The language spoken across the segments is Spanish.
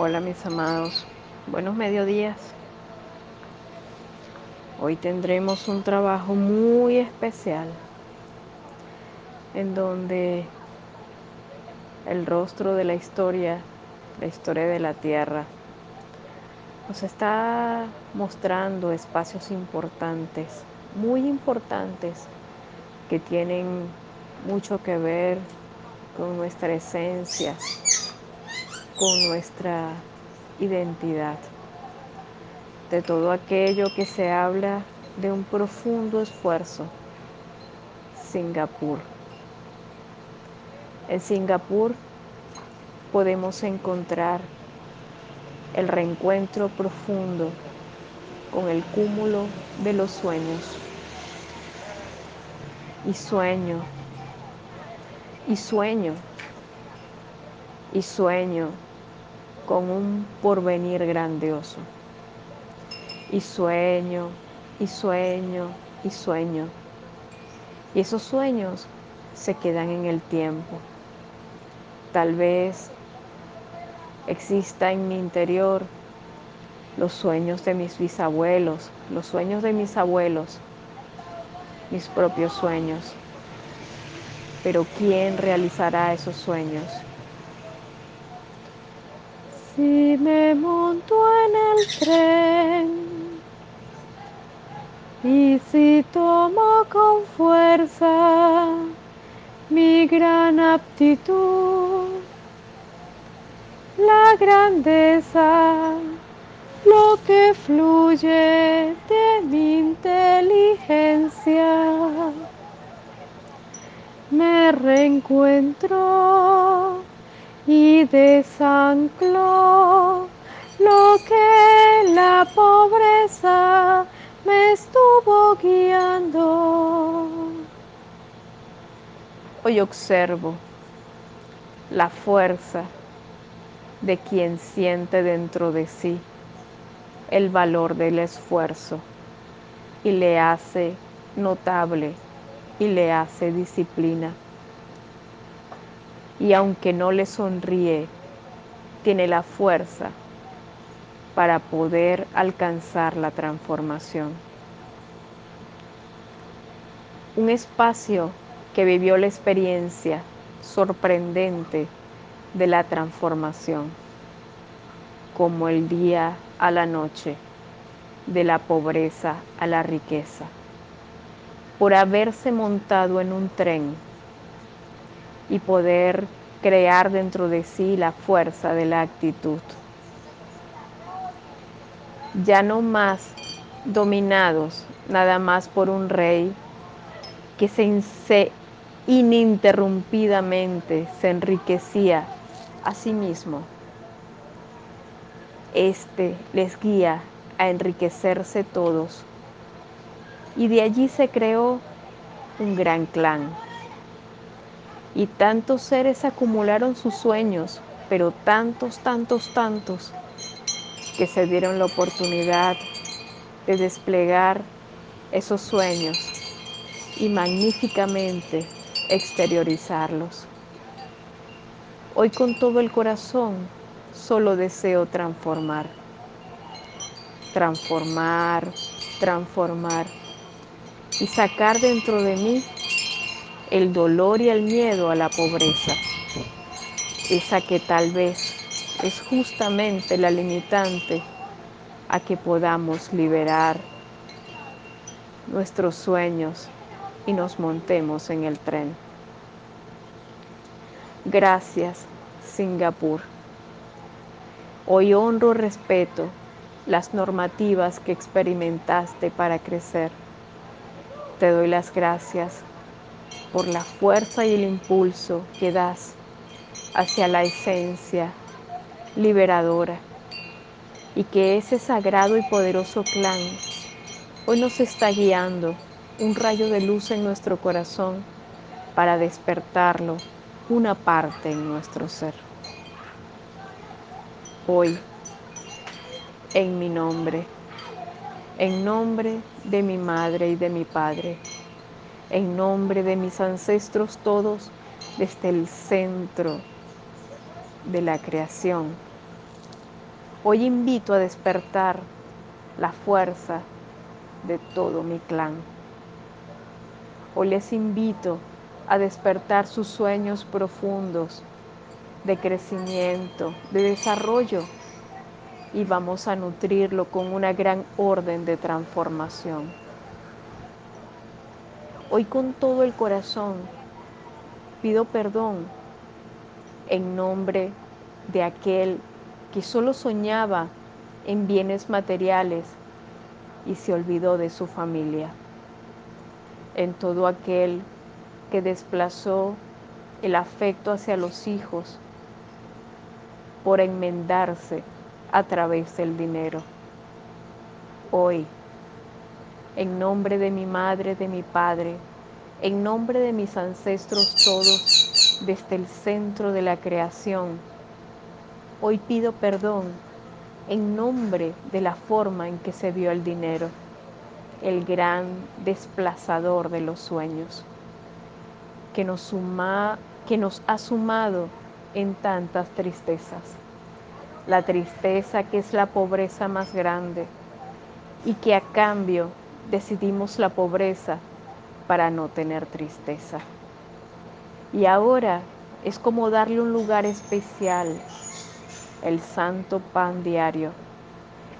Hola mis amados, buenos mediodías. Hoy tendremos un trabajo muy especial en donde el rostro de la historia, la historia de la tierra, nos está mostrando espacios importantes, muy importantes, que tienen mucho que ver con nuestra esencia, con nuestra identidad, de todo aquello que se habla de un profundo esfuerzo. Singapur. En Singapur podemos encontrar el reencuentro profundo con el cúmulo de los sueños. Y sueño, y sueño, y sueño con un porvenir grandioso. Y sueño, y sueño, y sueño. Y esos sueños se quedan en el tiempo. Tal vez exista en mi interior los sueños de mis bisabuelos, los sueños de mis abuelos, mis propios sueños. Pero ¿quién realizará esos sueños? Si me monto en el tren y si tomo con fuerza mi gran aptitud, la grandeza, lo que fluye de mi inteligencia, me reencuentro y desanclo lo que la pobreza me estuvo guiando. Hoy observo la fuerza de quien siente dentro de sí el valor del esfuerzo y le hace notable y le hace disciplina y aunque no le sonríe, tiene la fuerza para poder alcanzar la transformación. Un espacio que vivió la experiencia sorprendente de la transformación, como el día a la noche, de la pobreza a la riqueza, por haberse montado en un tren y poder crear dentro de sí la fuerza de la actitud. Ya no más dominados nada más por un rey que se, ininterrumpidamente se enriquecía a sí mismo. Este les guía a enriquecerse todos. Y de allí se creó un gran clan y tantos seres acumularon sus sueños, pero tantos, tantos, tantos, que se dieron la oportunidad de desplegar esos sueños y magníficamente exteriorizarlos. Hoy con todo el corazón solo deseo transformar, transformar, transformar y sacar dentro de mí el dolor y el miedo a la pobreza, esa que tal vez es justamente la limitante a que podamos liberar nuestros sueños y nos montemos en el tren. Gracias, Singapur. Hoy honro, respeto las normativas que experimentaste para crecer. Te doy las gracias por la fuerza y el impulso que das hacia la esencia liberadora y que ese sagrado y poderoso clan hoy nos está guiando un rayo de luz en nuestro corazón para despertarlo una parte en nuestro ser. Hoy, en mi nombre, en nombre de mi madre y de mi padre, en nombre de mis ancestros todos desde el centro de la creación. Hoy invito a despertar la fuerza de todo mi clan. Hoy les invito a despertar sus sueños profundos de crecimiento, de desarrollo y vamos a nutrirlo con una gran orden de transformación. Hoy con todo el corazón pido perdón en nombre de aquel que solo soñaba en bienes materiales y se olvidó de su familia, en todo aquel que desplazó el afecto hacia los hijos por enmendarse a través del dinero. Hoy, en nombre de mi madre, de mi padre, en nombre de mis ancestros todos, desde el centro de la creación, hoy pido perdón en nombre de la forma en que se vio el dinero, el gran desplazador de los sueños, que nos, suma, que nos ha sumado en tantas tristezas. La tristeza que es la pobreza más grande y que a cambio decidimos la pobreza para no tener tristeza. Y ahora es como darle un lugar especial, el santo pan diario,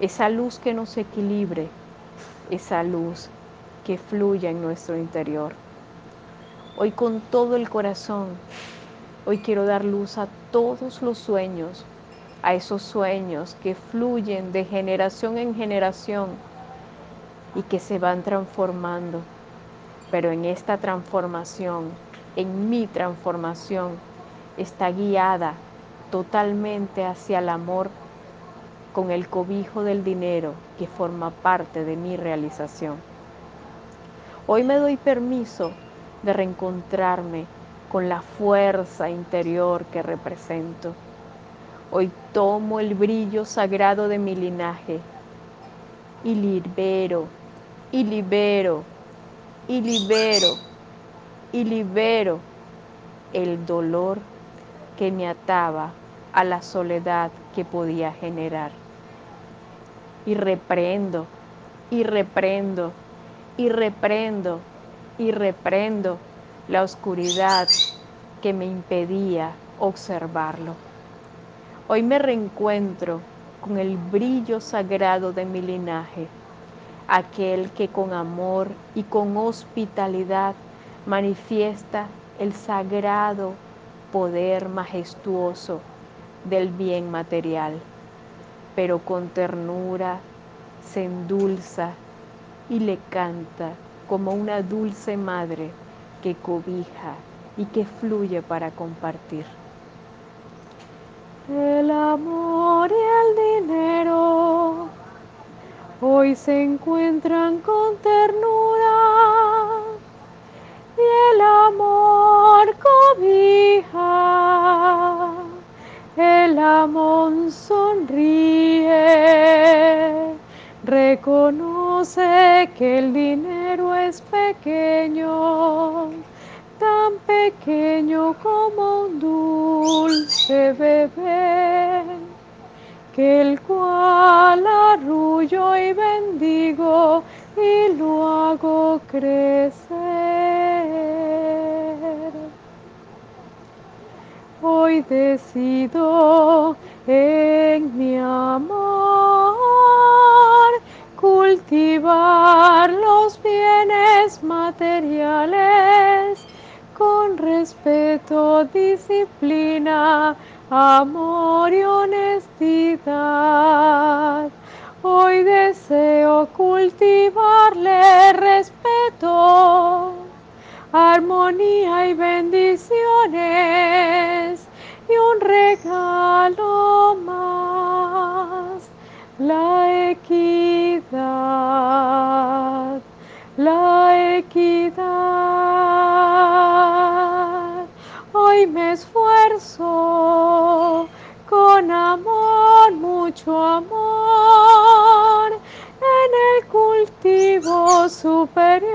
esa luz que nos equilibre, esa luz que fluya en nuestro interior. Hoy con todo el corazón Hoy quiero dar luz a todos los sueños, a esos sueños que fluyen de generación en generación y que se van transformando. Pero en esta transformación, en mi transformación, está guiada totalmente hacia el amor con el cobijo del dinero que forma parte de mi realización. Hoy me doy permiso de reencontrarme con la fuerza interior que represento. Hoy tomo el brillo sagrado de mi linaje y libero, y libero, y libero, y libero el dolor que me ataba a la soledad que podía generar. Y reprendo, y reprendo, y reprendo, y reprendo la oscuridad que me impedía observarlo. Hoy me reencuentro con el brillo sagrado de mi linaje, aquel que con amor y con hospitalidad manifiesta el sagrado poder majestuoso del bien material, pero con ternura se endulza y le canta como una dulce madre que cobija y que fluye para compartir. El amor hoy se encuentran con ternura. Y el amor cobija, el amor sonríe, reconoce que el dinero es pequeño tan pequeño como un dulce bebé, que el cual arrullo y bendigo y lo hago crecer. Hoy decido en mi amor cultivar los bienes materiales con respeto, disciplina, amor y honestidad. Hoy deseo cultivarle respeto, armonía y bendiciones y un regalo más, la equidad, mucho amor en el cultivo superior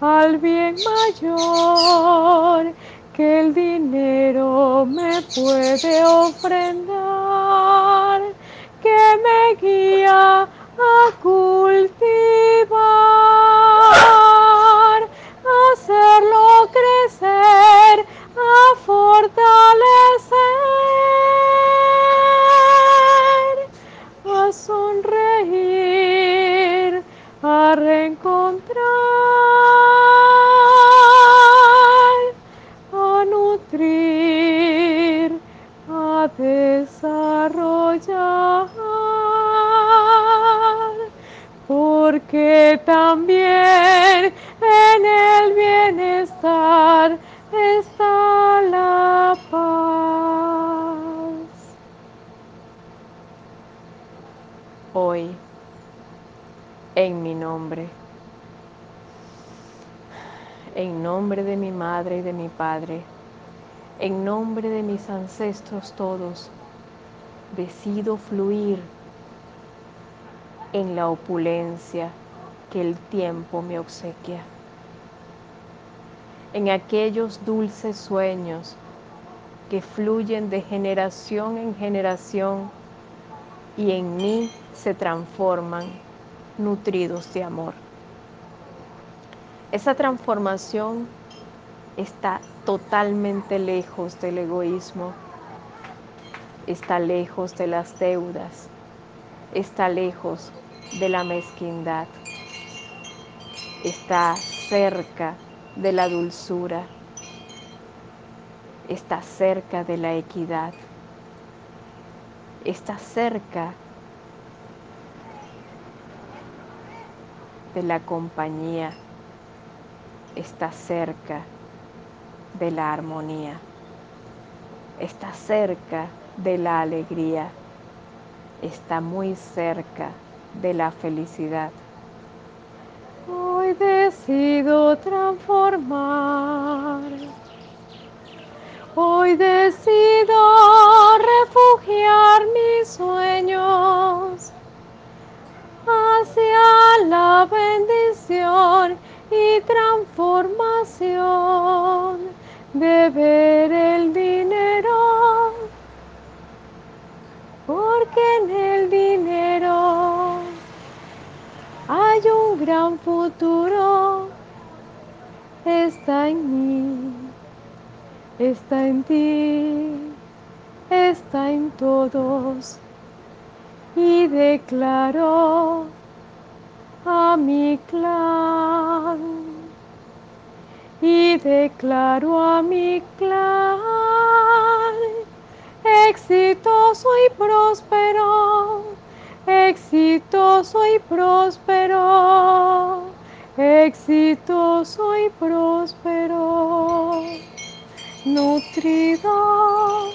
al bien mayor que el dinero me puede ofrendar, que me guía a cultivar. Nombre, en nombre de mi madre y de mi padre, en nombre de mis ancestros todos, decido fluir en la opulencia que el tiempo me obsequia, en aquellos dulces sueños que fluyen de generación en generación y en mí se transforman nutridos de amor. Esa transformación está totalmente lejos del egoísmo, está lejos de las deudas, está lejos de la mezquindad, está cerca de la dulzura, está cerca de la equidad, está cerca de la compañía, está cerca de la armonía, está cerca de la alegría, está muy cerca de la felicidad. Hoy decido transformar. Transformación de ver el dinero, porque en el dinero hay un gran futuro, está en mí, está en ti, está en todos. Y declaró a mi clan y declaro a mi clan exitoso y próspero, exitoso y próspero, exitoso y próspero, nutrido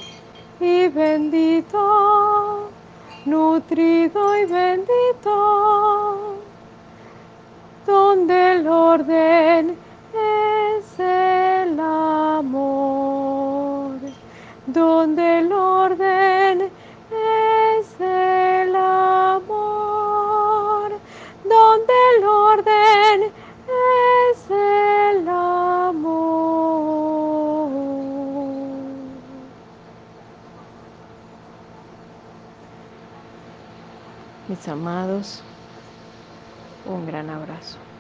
y bendito, nutrido y bendito, donde el orden es el amor, donde el orden es el amor, donde el orden es el amor. Mis amados, un gran abrazo.